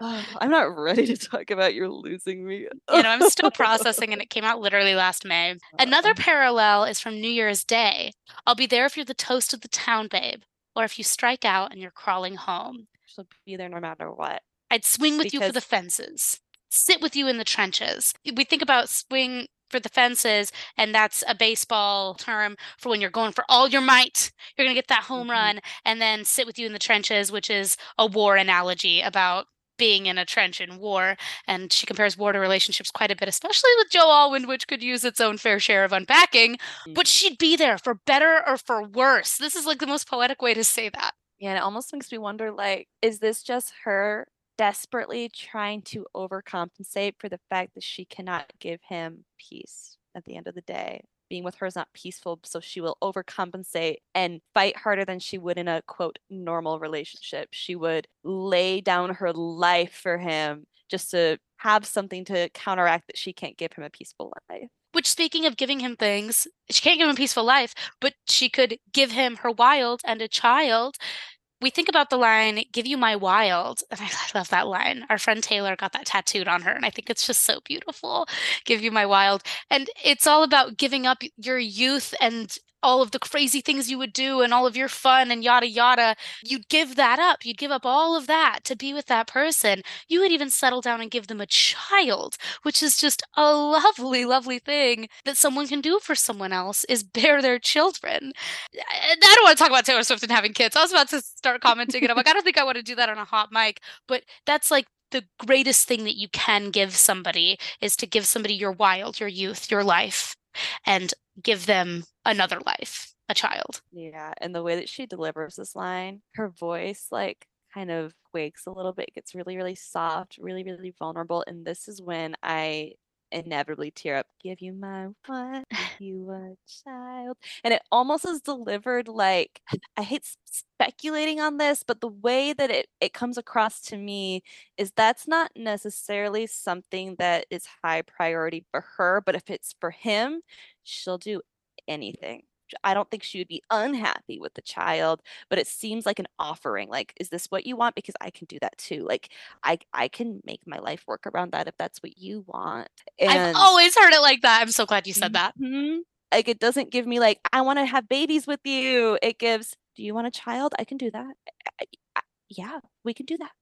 oh, I'm not ready to talk about you're losing me. you know, I'm still processing and it came out literally last May. Another parallel is from New Year's Day. I'll be there if you're the toast of the town, babe, or if you strike out and you're crawling home. She'll be there no matter what. I'd swing with because... you for the fences, sit with you in the trenches. We think about swing for the fences, and that's a baseball term for when you're going for all your might. You're going to get that home mm-hmm. run, and then sit with you in the trenches, which is a war analogy about being in a trench in war. And she compares war to relationships quite a bit, especially with Joe Alwyn, which could use its own fair share of unpacking. Mm-hmm. But she'd be there for better or for worse. This is like the most poetic way to say that. Yeah, and it almost makes me wonder like, is this just her desperately trying to overcompensate for the fact that she cannot give him peace at the end of the day? being with her is not peaceful, so she will overcompensate and fight harder than she would in a quote normal relationship. She would lay down her life for him just to have something to counteract that she can't give him a peaceful life. Which, speaking of giving him things, she can't give him a peaceful life, but she could give him her wild and a child we think about the line give you my wild and I, love that line. Our friend taylor got that tattooed on her and i think it's just so beautiful. Give you my wild and it's all about giving up your youth and all of the crazy things you would do and all of your fun and yada yada, you'd give that up. You'd give up all of that to be with that person. You would even settle down and give them a child, which is just a lovely, lovely thing that someone can do for someone else is bear their children. I don't want to talk about Taylor Swift and having kids. I was about to start commenting and I'm like, I don't think I want to do that on a hot mic, but that's like the greatest thing that you can give somebody is to give somebody your wild, your youth, your life, and give them another life, a child. Yeah. And the way that she delivers this line, her voice, like, kind of quakes a little bit, gets really, really soft, really, really vulnerable. And this is when I inevitably tear up, give you my what? you a child. And it almost is delivered like I hate speculating on this, but the way that it, it comes across to me is that's not necessarily something that is high priority for her, but if it's for him, she'll do anything. I don't think she would be unhappy with the child, but it seems like an offering. Like, is this what you want? Because I can do that too. Like, I I can make my life work around that if that's what you want. And I've always heard it like that. I'm so glad you said that. Mm-hmm. Like, it doesn't give me like I want to have babies with you. It gives, do you want a child? I can do that. I, I, yeah, we can do that.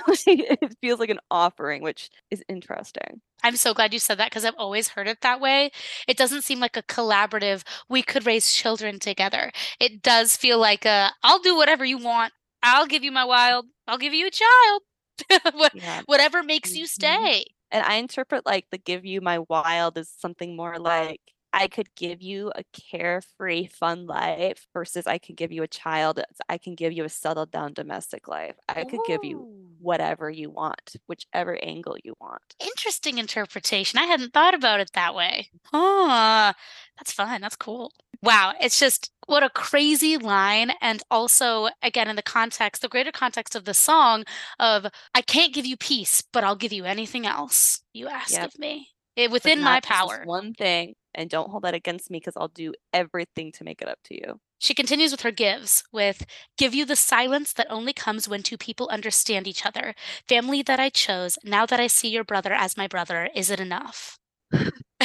it feels like an offering, which is interesting. I'm so glad you said that because I've always heard it that way. It doesn't seem like a collaborative, we could raise children together. It does feel like a, I'll do whatever you want. I'll give you my wild, I'll give you a child. yeah. Whatever makes mm-hmm. you stay. And I interpret like the give you my wild as something more like I could give you a carefree, fun life versus I can give you a child. I can give you a settled down domestic life. I could give you whatever you want, whichever angle you want. Interesting interpretation. I hadn't thought about it that way. Oh, that's fun. That's cool. Wow. It's just what a crazy line. And also, again, in the context, the greater context of the song of, I can't give you peace, but I'll give you anything else you ask yep. of me. Eh, it, within my power. One thing and don't hold that against me because I'll do everything to make it up to you. She continues with her gives with give you the silence that only comes when two people understand each other. Family that I chose, now that I see your brother as my brother, is it enough?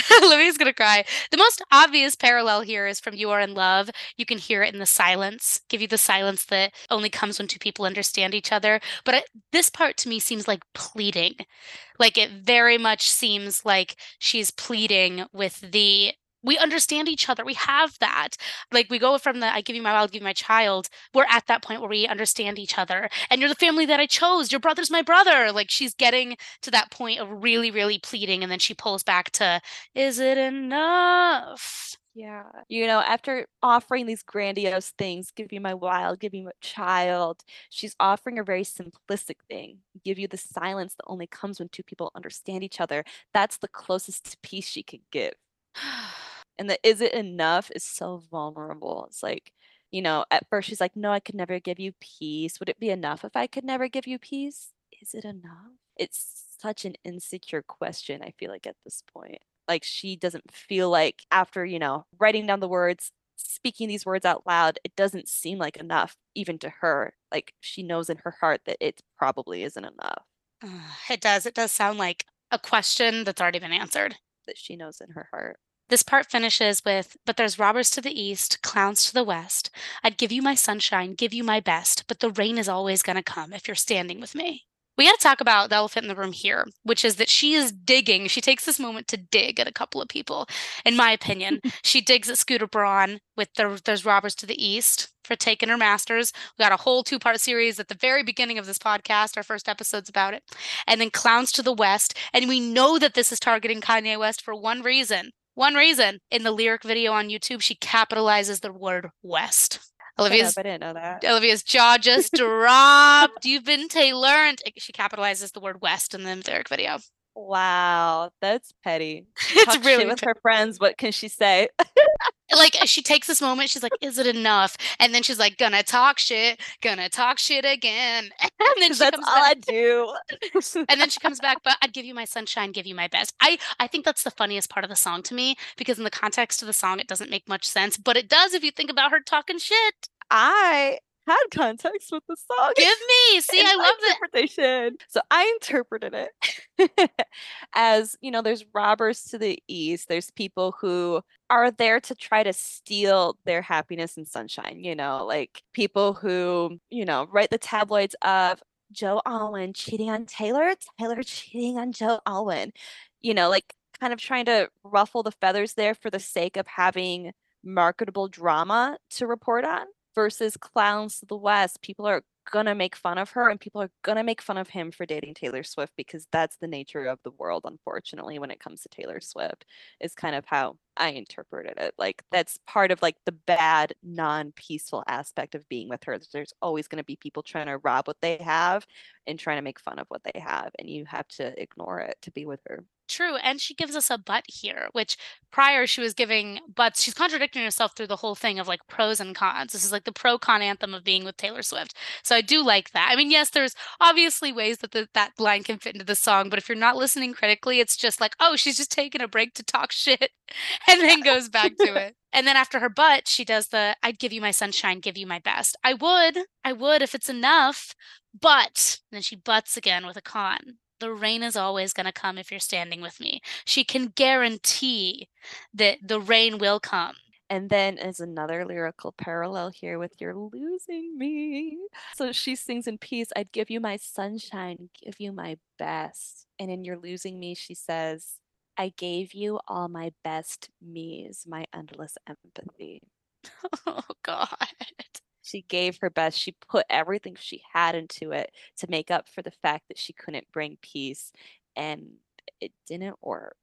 Olivia's gonna cry. The most obvious parallel here is from You Are in Love. You can hear it in the silence, give you the silence that only comes when two people understand each other. But this part to me seems like pleading. Like it very much seems like she's pleading with the we understand each other. We have that. Like we go from the I give you my wild, give you my child. We're at that point where we understand each other. And you're the family that I chose. Your brother's my brother. Like she's getting to that point of really, really pleading. And then she pulls back to, is it enough? Yeah. You know, after offering these grandiose things, give you my wild, give you my child, she's offering a very simplistic thing. Give you the silence that only comes when two people understand each other. That's the closest to peace she could give. and the is it enough is so vulnerable. It's like, you know, at first she's like, no, I could never give you peace. Would it be enough if I could never give you peace? Is it enough? It's such an insecure question, I feel like at this point. Like she doesn't feel like after, you know, writing down the words, speaking these words out loud, it doesn't seem like enough even to her. Like she knows in her heart that it probably isn't enough. It does. It does sound like a question that's already been answered. That she knows in her heart. This part finishes with, But there's robbers to the east, clowns to the west. I'd give you my sunshine, give you my best, but the rain is always going to come if you're standing with me. We got to talk about the elephant in the room here, which is that she is digging. She takes this moment to dig at a couple of people. In my opinion, she digs at Scooter Braun with the, There's Robbers to the East for taking her masters. We got a whole two part series at the very beginning of this podcast. Our first episode's about it. And then Clowns to the West. And we know that this is targeting Kanye West for one reason one reason in the lyric video on YouTube, she capitalizes the word West. Olivia's, I didn't know that. Olivia's jaw just dropped. You've been Taylor. She capitalizes the word West in the lyric video. Wow, that's petty. it's Talk really with her friends. What can she say? like uh, she takes this moment. She's like, "Is it enough?" And then she's like, "Gonna talk shit. Gonna talk shit again." And then that's all back. I do. and then she comes back, but I'd give you my sunshine, give you my best. I I think that's the funniest part of the song to me because in the context of the song, it doesn't make much sense, but it does if you think about her talking shit. I had context with the song. Give me. See, I love the interpretation. So I interpreted it as, you know, there's robbers to the east. There's people who are there to try to steal their happiness and sunshine, you know, like people who, you know, write the tabloids of Joe Alwyn cheating on Taylor, Taylor cheating on Joe Alwyn. You know, like kind of trying to ruffle the feathers there for the sake of having marketable drama to report on versus Clowns to the West. People are gonna make fun of her and people are gonna make fun of him for dating Taylor Swift because that's the nature of the world, unfortunately, when it comes to Taylor Swift, is kind of how I interpreted it. Like that's part of like the bad, non-peaceful aspect of being with her. There's always gonna be people trying to rob what they have and trying to make fun of what they have, and you have to ignore it to be with her. True. And she gives us a but here, which prior she was giving buts. She's contradicting herself through the whole thing of like pros and cons. This is like the pro con anthem of being with Taylor Swift. So I do like that. I mean, yes, there's obviously ways that the, that line can fit into the song, but if you're not listening critically, it's just like, oh, she's just taking a break to talk shit and then goes back to it. And then after her butt, she does the I'd give you my sunshine, give you my best. I would, I would if it's enough, but then she butts again with a con the rain is always going to come if you're standing with me. She can guarantee that the rain will come. And then is another lyrical parallel here with You're Losing Me. So she sings in peace, I'd give you my sunshine, give you my best. And in You're Losing Me, she says, I gave you all my best me's, my endless empathy. Oh, God she gave her best. She put everything she had into it to make up for the fact that she couldn't bring peace and it didn't work.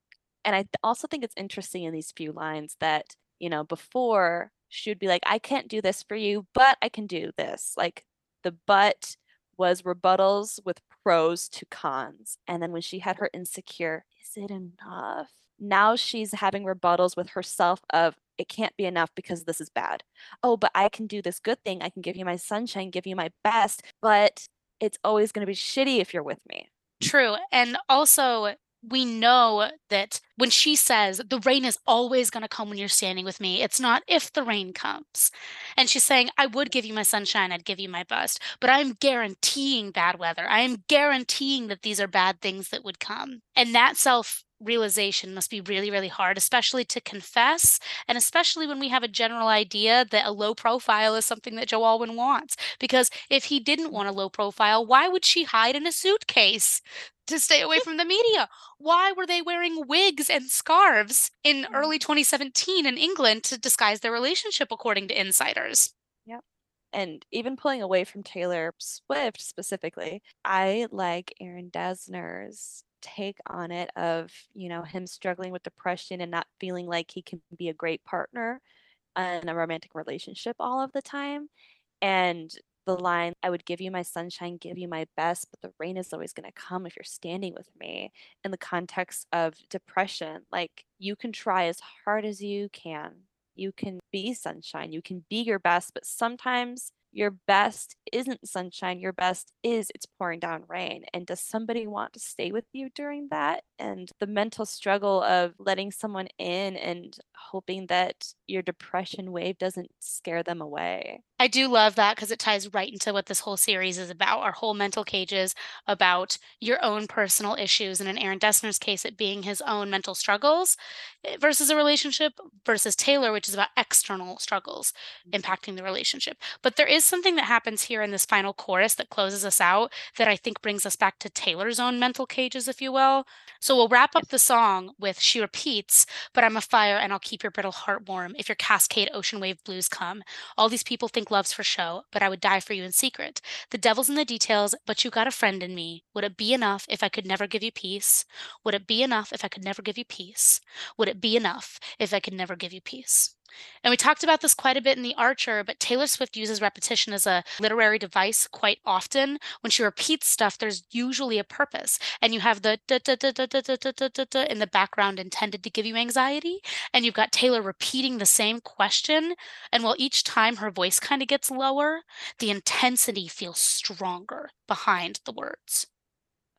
And I th- also think it's interesting in these few lines that, you know, before she would be like, I can't do this for you, but I can do this. Like the but was rebuttals with pros to cons. And then when she had her insecure, it enough? Now she's having rebuttals with herself of it can't be enough because this is bad. Oh, but I can do this good thing. I can give you my sunshine, give you my best, but it's always going to be shitty if you're with me. True. And also, we know that when she says the rain is always going to come when you're standing with me, it's not if the rain comes. And she's saying, I would give you my sunshine, I'd give you my best, but I'm guaranteeing bad weather. I am guaranteeing that these are bad things that would come. And that self realization must be really, really hard, especially to confess, and especially when we have a general idea that a low profile is something that Joe Alwyn wants. Because if he didn't want a low profile, why would she hide in a suitcase to stay away from the media? Why were they wearing wigs and scarves in mm. early 2017 in England to disguise their relationship, according to insiders? Yep. And even pulling away from Taylor Swift specifically, I like Aaron Dessner's take on it of you know him struggling with depression and not feeling like he can be a great partner in a romantic relationship all of the time and the line i would give you my sunshine give you my best but the rain is always going to come if you're standing with me in the context of depression like you can try as hard as you can. You can be sunshine you can be your best but sometimes your best isn't sunshine your best is it's pouring down rain and does somebody want to stay with you during that? And the mental struggle of letting someone in and hoping that your depression wave doesn't scare them away I do love that because it ties right into what this whole series is about. Our whole mental cages about your own personal issues, and in Aaron Dessner's case, it being his own mental struggles eh, versus a relationship, versus Taylor, which is about external struggles mm-hmm. impacting the relationship. But there is something that happens here in this final chorus that closes us out that I think brings us back to Taylor's own mental cages, if you will. So we'll wrap up the song with She repeats, But I'm a fire and I'll keep your brittle heart warm if your cascade ocean wave blues come. All these people think love's for show, but I would die for you in secret. The devil's in the details, but you got a friend in me. Would it be enough if I could never give you peace? Would it be enough if I could never give you peace? Would it be enough if I could never give you peace? And we talked about this quite a bit in The Archer, but Taylor Swift uses repetition as a literary device quite often. When she repeats stuff, there's usually a purpose. And you have the in the background intended to give you anxiety. And you've got Taylor repeating the same question. And while each time her voice kind of gets lower, the intensity feels stronger behind the words.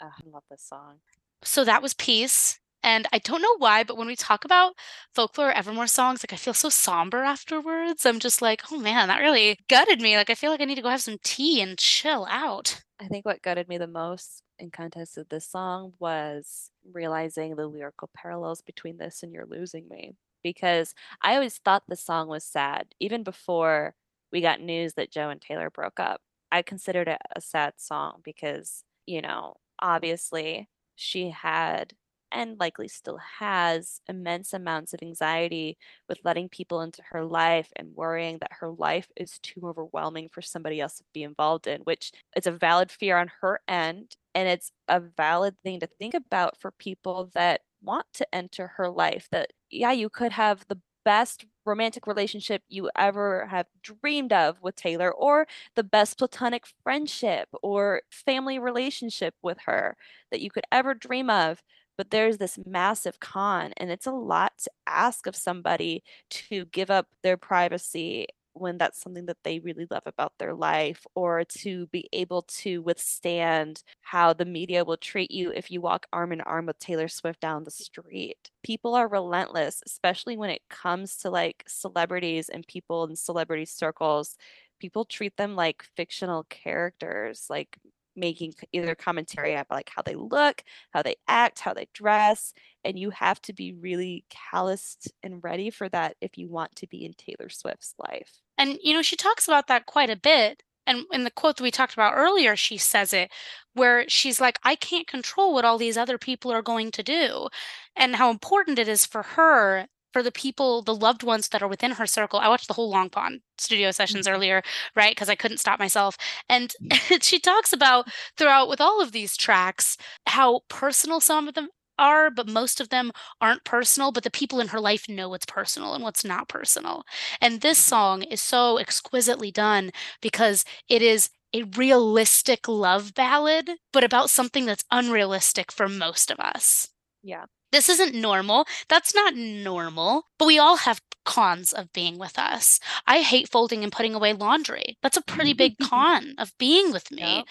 Ah, I love this song. So that was Peace. And I don't know why, but when we talk about folklore Evermore songs, like I feel so somber afterwards. I'm just like, oh man, that really gutted me. Like I feel like I need to go have some tea and chill out. I think what gutted me the most in context of this song was realizing the lyrical parallels between this and You're Losing Me. Because I always thought the song was sad, even before we got news that Joe and Taylor broke up. I considered it a sad song because, you know, obviously she had and likely still has immense amounts of anxiety with letting people into her life and worrying that her life is too overwhelming for somebody else to be involved in, which is a valid fear on her end. And it's a valid thing to think about for people that want to enter her life. That, yeah, you could have the best romantic relationship you ever have dreamed of with Taylor, or the best platonic friendship or family relationship with her that you could ever dream of but there's this massive con and it's a lot to ask of somebody to give up their privacy when that's something that they really love about their life or to be able to withstand how the media will treat you if you walk arm in arm with Taylor Swift down the street. People are relentless, especially when it comes to like celebrities and people in celebrity circles. People treat them like fictional characters, like making either commentary about like how they look, how they act, how they dress, and you have to be really calloused and ready for that if you want to be in Taylor Swift's life. And you know, she talks about that quite a bit. And in the quote that we talked about earlier, she says it where she's like, I can't control what all these other people are going to do. And how important it is for her for the people, the loved ones that are within her circle. I watched the whole Long Pond studio sessions mm-hmm. earlier, right? Because I couldn't stop myself. And she talks about throughout with all of these tracks how personal some of them are, but most of them aren't personal. But the people in her life know what's personal and what's not personal. And this mm-hmm. song is so exquisitely done because it is a realistic love ballad, but about something that's unrealistic for most of us. Yeah. This isn't normal. That's not normal. But we all have cons of being with us. I hate folding and putting away laundry. That's a pretty big con of being with me. Yep.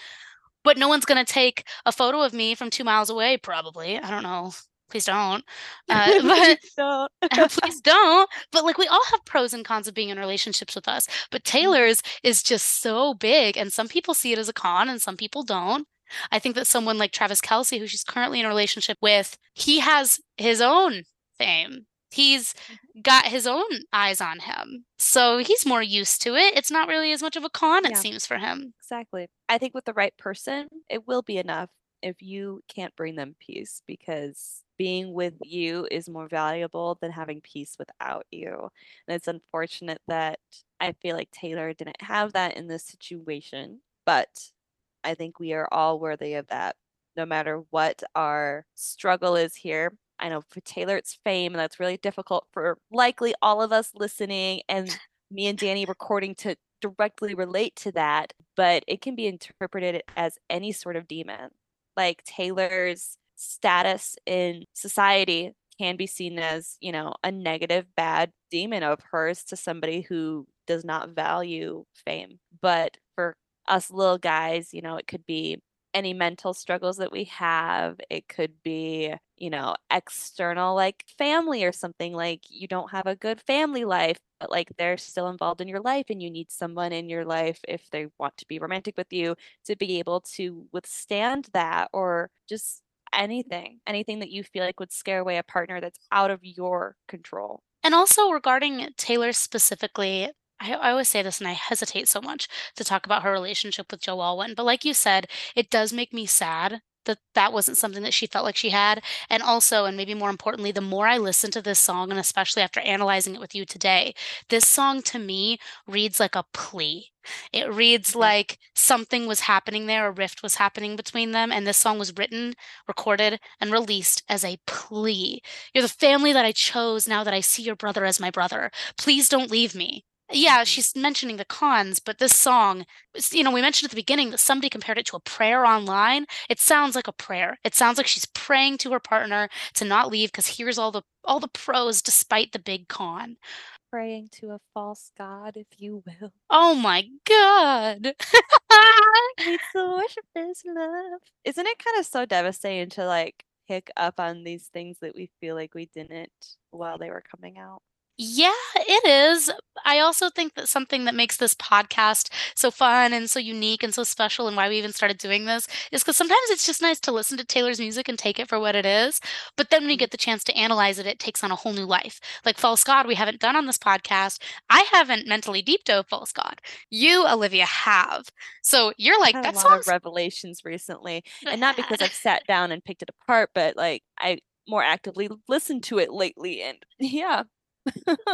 But no one's going to take a photo of me from two miles away, probably. I don't know. Please don't. Uh, but don't. please don't. But like we all have pros and cons of being in relationships with us. But mm-hmm. Taylor's is just so big, and some people see it as a con, and some people don't. I think that someone like Travis Kelce, who she's currently in a relationship with, he has his own fame. He's mm-hmm. got his own eyes on him. So he's more used to it. It's not really as much of a con, yeah. it seems, for him. Exactly. I think with the right person, it will be enough if you can't bring them peace because being with you is more valuable than having peace without you. And it's unfortunate that I feel like Taylor didn't have that in this situation, but I think we are all worthy of that, no matter what our struggle is here. I know for Taylor, it's fame, and that's really difficult for likely all of us listening and me and Danny recording to directly relate to that, but it can be interpreted as any sort of demon. Like Taylor's status in society can be seen as, you know, a negative, bad demon of hers to somebody who does not value fame. But for us little guys, you know, it could be any mental struggles that we have. It could be, you know, external like family or something like you don't have a good family life, but like they're still involved in your life and you need someone in your life if they want to be romantic with you to be able to withstand that or just anything, anything that you feel like would scare away a partner that's out of your control. And also regarding Taylor specifically, I, I always say this and I hesitate so much to talk about her relationship with Joe Alwyn, but like you said, it does make me sad that that wasn't something that she felt like she had. And also, and maybe more importantly, the more I listen to this song, and especially after analyzing it with you today, this song to me reads like a plea. It reads mm-hmm. like something was happening there, a rift was happening between them. And this song was written, recorded, and released as a plea. You're the family that I chose now that I see your brother as my brother. Please don't leave me. Yeah, mm-hmm. she's mentioning the cons, but this song, you know, we mentioned at the beginning that somebody compared it to a prayer online. It sounds like a prayer. It sounds like she's praying to her partner to not leave because here's all the all the pros despite the big con. Praying to a false god, if you will. Oh my god. It's the worship is love. Isn't it kind of so devastating to like pick up on these things that we feel like we didn't while they were coming out. Yeah, it is. I also think that something that makes this podcast so fun and so unique and so special and why we even started doing this is because sometimes it's just nice to listen to Taylor's music and take it for what it is. But then when you Mm. get the chance to analyze it, it takes on a whole new life. Like False God, we haven't done on this podcast. I haven't mentally deep dove False God. You, Olivia, have. So you're like, had that a lot of revelations recently, and not because I've sat down and picked it apart, but like I more actively listened to it lately, and yeah,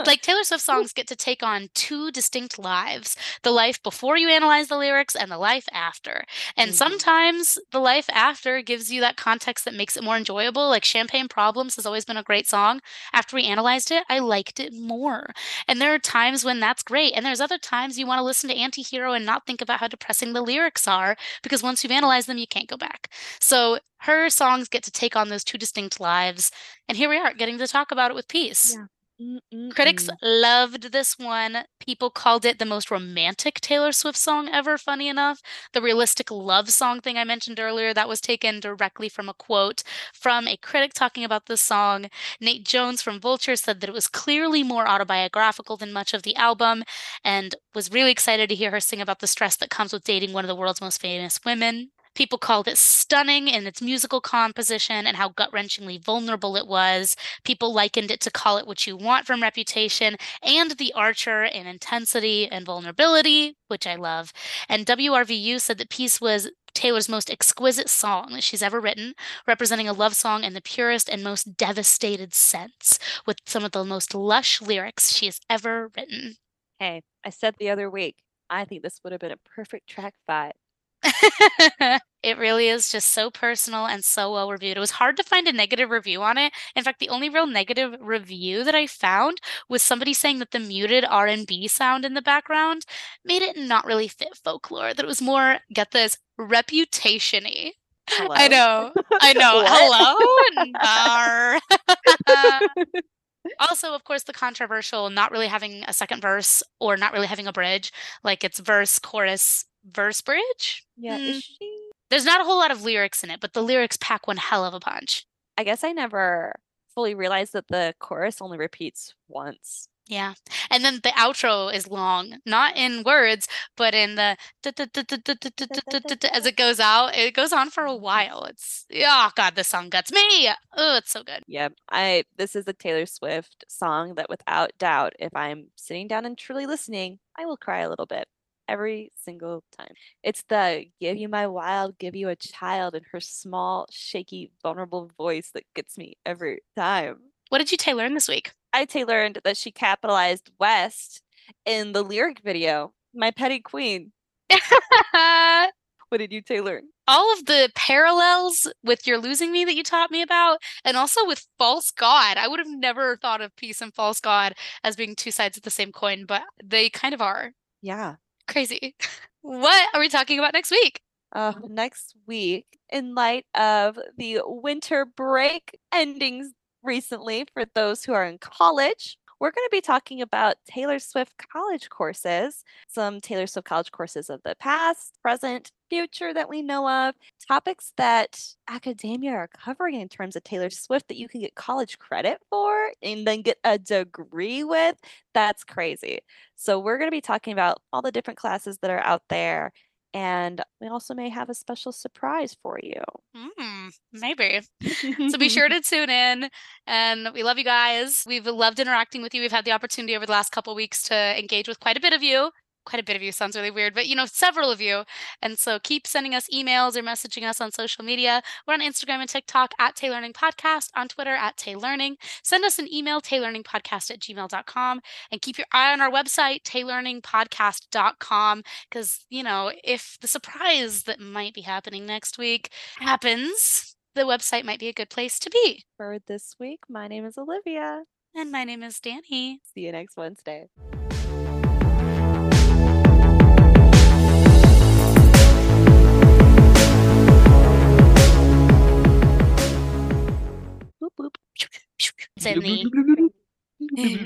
like Taylor Swift songs get to take on two distinct lives the life before you analyze the lyrics and the life after. And Mhm. sometimes the life after gives you that context that makes it more enjoyable. Like Champagne Problems has always been a great song. After we analyzed it, I liked it more. And there are times when that's great. And there's other times you want to listen to Antihero and not think about how depressing the lyrics are because once you've analyzed them, you can't go back. So her songs get to take on those two distinct lives. And here we are getting to talk about it with peace. Yeah. Critics Mm-mm-mm. loved this one. People called it the most romantic Taylor Swift song ever, funny enough. The realistic love song thing I mentioned earlier, that was taken directly from a quote from a critic talking about this song. Nate Jones from Vulture said that it was clearly more autobiographical than much of the album and was really excited to hear her sing about the stress that comes with dating one of the world's most famous women. People called it stunning in its musical composition and how gut wrenchingly vulnerable it was. People likened it to Call It What You Want from Reputation and The Archer in intensity and vulnerability, which I love. And WRVU said that Peace was Taylor's most exquisite song that she's ever written, representing a love song in the purest and most devastated sense, with some of the most lush lyrics she has ever written. Hey, I said the other week, I think this would have been a perfect track five. it really is just so personal and so well reviewed. It was hard to find a negative review on it. In fact, the only real negative review that I found was somebody saying that the muted R&B sound in the background made it not really fit folklore. That it was more, get this, reputation-y. Hello? I know. I know. Hello. Also, of course, the controversial not really having a second verse or not really having a bridge, like it's verse, chorus, verse, bridge. yeah, Mm. There's not a whole lot of lyrics in it, but the lyrics pack one hell of a punch. I guess I never fully realized that the chorus only repeats once. Yeah. And then the outro is long, not in words, but in the as it goes out, it goes on for a while. It's oh god, this song guts me. Oh, it's so good. Yeah. I this is a Taylor Swift song that without doubt, if I'm sitting down and truly listening, I will cry a little bit every single time. It's the give you my wild, give you a child in her small, shaky, vulnerable voice that gets me every time. What did you Tay learn this week? I Tay learned that she capitalized West in the lyric video, My Petty Queen. What did you Tay learn? All of the parallels with You're Losing Me that you taught me about, and also with False God. I would have never thought of Peace and False God as being two sides of the same coin, but they kind of are. Yeah. Crazy. What are we talking about next week? Uh, next week, in light of the winter break endings recently for those who are in college, we're going to be talking about Taylor Swift college courses, some Taylor Swift college courses of the past, present, future that we know of, topics that academia are covering in terms of Taylor Swift that you can get college credit for and then get a degree with. That's crazy. So, we're going to be talking about all the different classes that are out there and we also may have a special surprise for you. Mm, maybe. So be sure to tune in. And we love you guys. We've loved interacting with you. We've had the opportunity over the last couple weeks to engage with quite a bit of you. Quite a bit of you sounds really weird, but you know, several of you. And so keep sending us emails or messaging us on social media. We're on Instagram and TikTok at Tay Learning Podcast, on Twitter at Tay Learning. Send us an email, taylearningpodcast at gmail.com, and keep your eye on our website, taylearningpodcast.com, because, you know, if the surprise that might be happening next week happens, the website might be a good place to be. For this week, my name is Olivia. And my name is Danny. See you next Wednesday. Це не е,